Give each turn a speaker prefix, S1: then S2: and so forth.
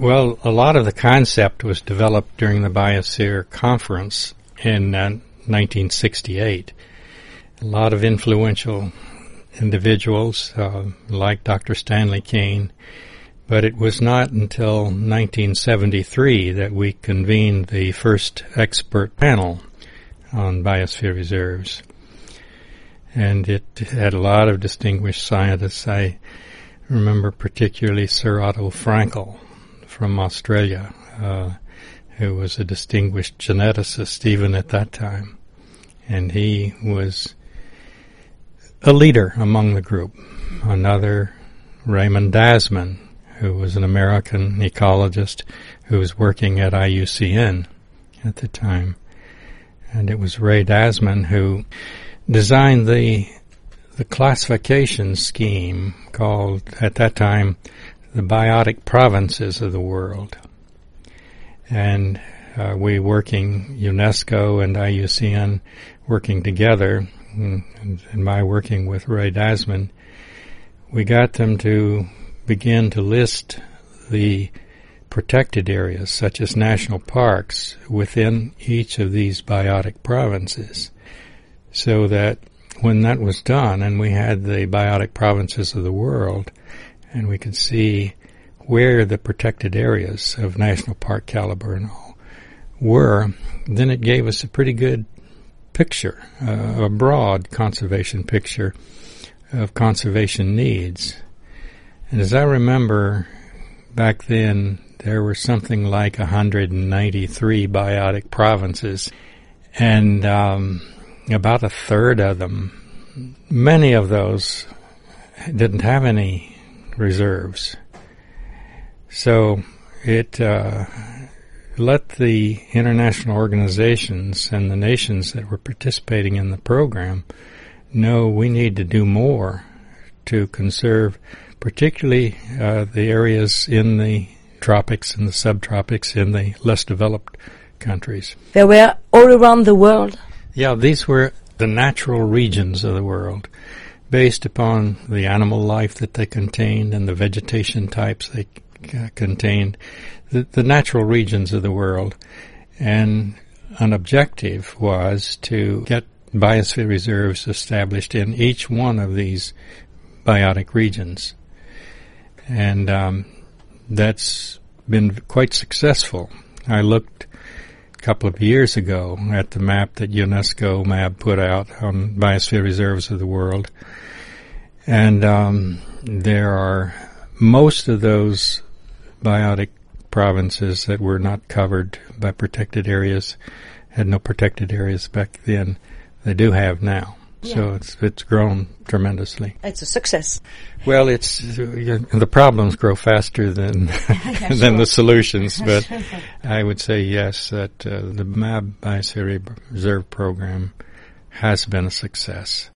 S1: Well, a lot of the concept was developed during the Biosphere Conference in uh, 1968. A lot of influential individuals, uh, like Dr. Stanley Cain, but it was not until 1973 that we convened the first expert panel on biosphere reserves. And it had a lot of distinguished scientists. I remember particularly Sir Otto Frankel from Australia, uh, who was a distinguished geneticist even at that time. And he was a leader among the group. Another, Raymond Dasmann, who was an American ecologist who was working at IUCN at the time. And it was Ray Dasmann who designed the the classification scheme called at that time the biotic provinces of the world. And uh, we working UNESCO and IUCN working together and, and my working with Ray Dasmann, we got them to begin to list the protected areas, such as national parks, within each of these biotic provinces, so that when that was done and we had the biotic provinces of the world, and we could see where the protected areas of national park caliber and all were, then it gave us a pretty good picture, uh, a broad conservation picture of conservation needs. And as I remember back then, there were something like 193 biotic provinces, and um, about a third of them, many of those didn't have any reserves. So it uh, let the international organizations and the nations that were participating in the program know we need to do more to conserve, particularly uh, the areas in the tropics and the subtropics in the less developed countries.
S2: They were all around the world.
S1: Yeah, these were the natural regions of the world based upon the animal life that they contained and the vegetation types they uh, contained the, the natural regions of the world. And an objective was to get biosphere reserves established in each one of these biotic regions. And um, that's been quite successful. I looked couple of years ago at the map that UNESCO map put out on biosphere reserves of the world. And um, there are most of those biotic provinces that were not covered by protected areas, had no protected areas back then. They do have now. Yeah. So it's it's grown tremendously.
S2: It's a success.
S1: Well, it's the problems grow faster than yeah, than sure. the solutions, but I would say yes that uh, the MAB Biosphere Reserve program has been a success.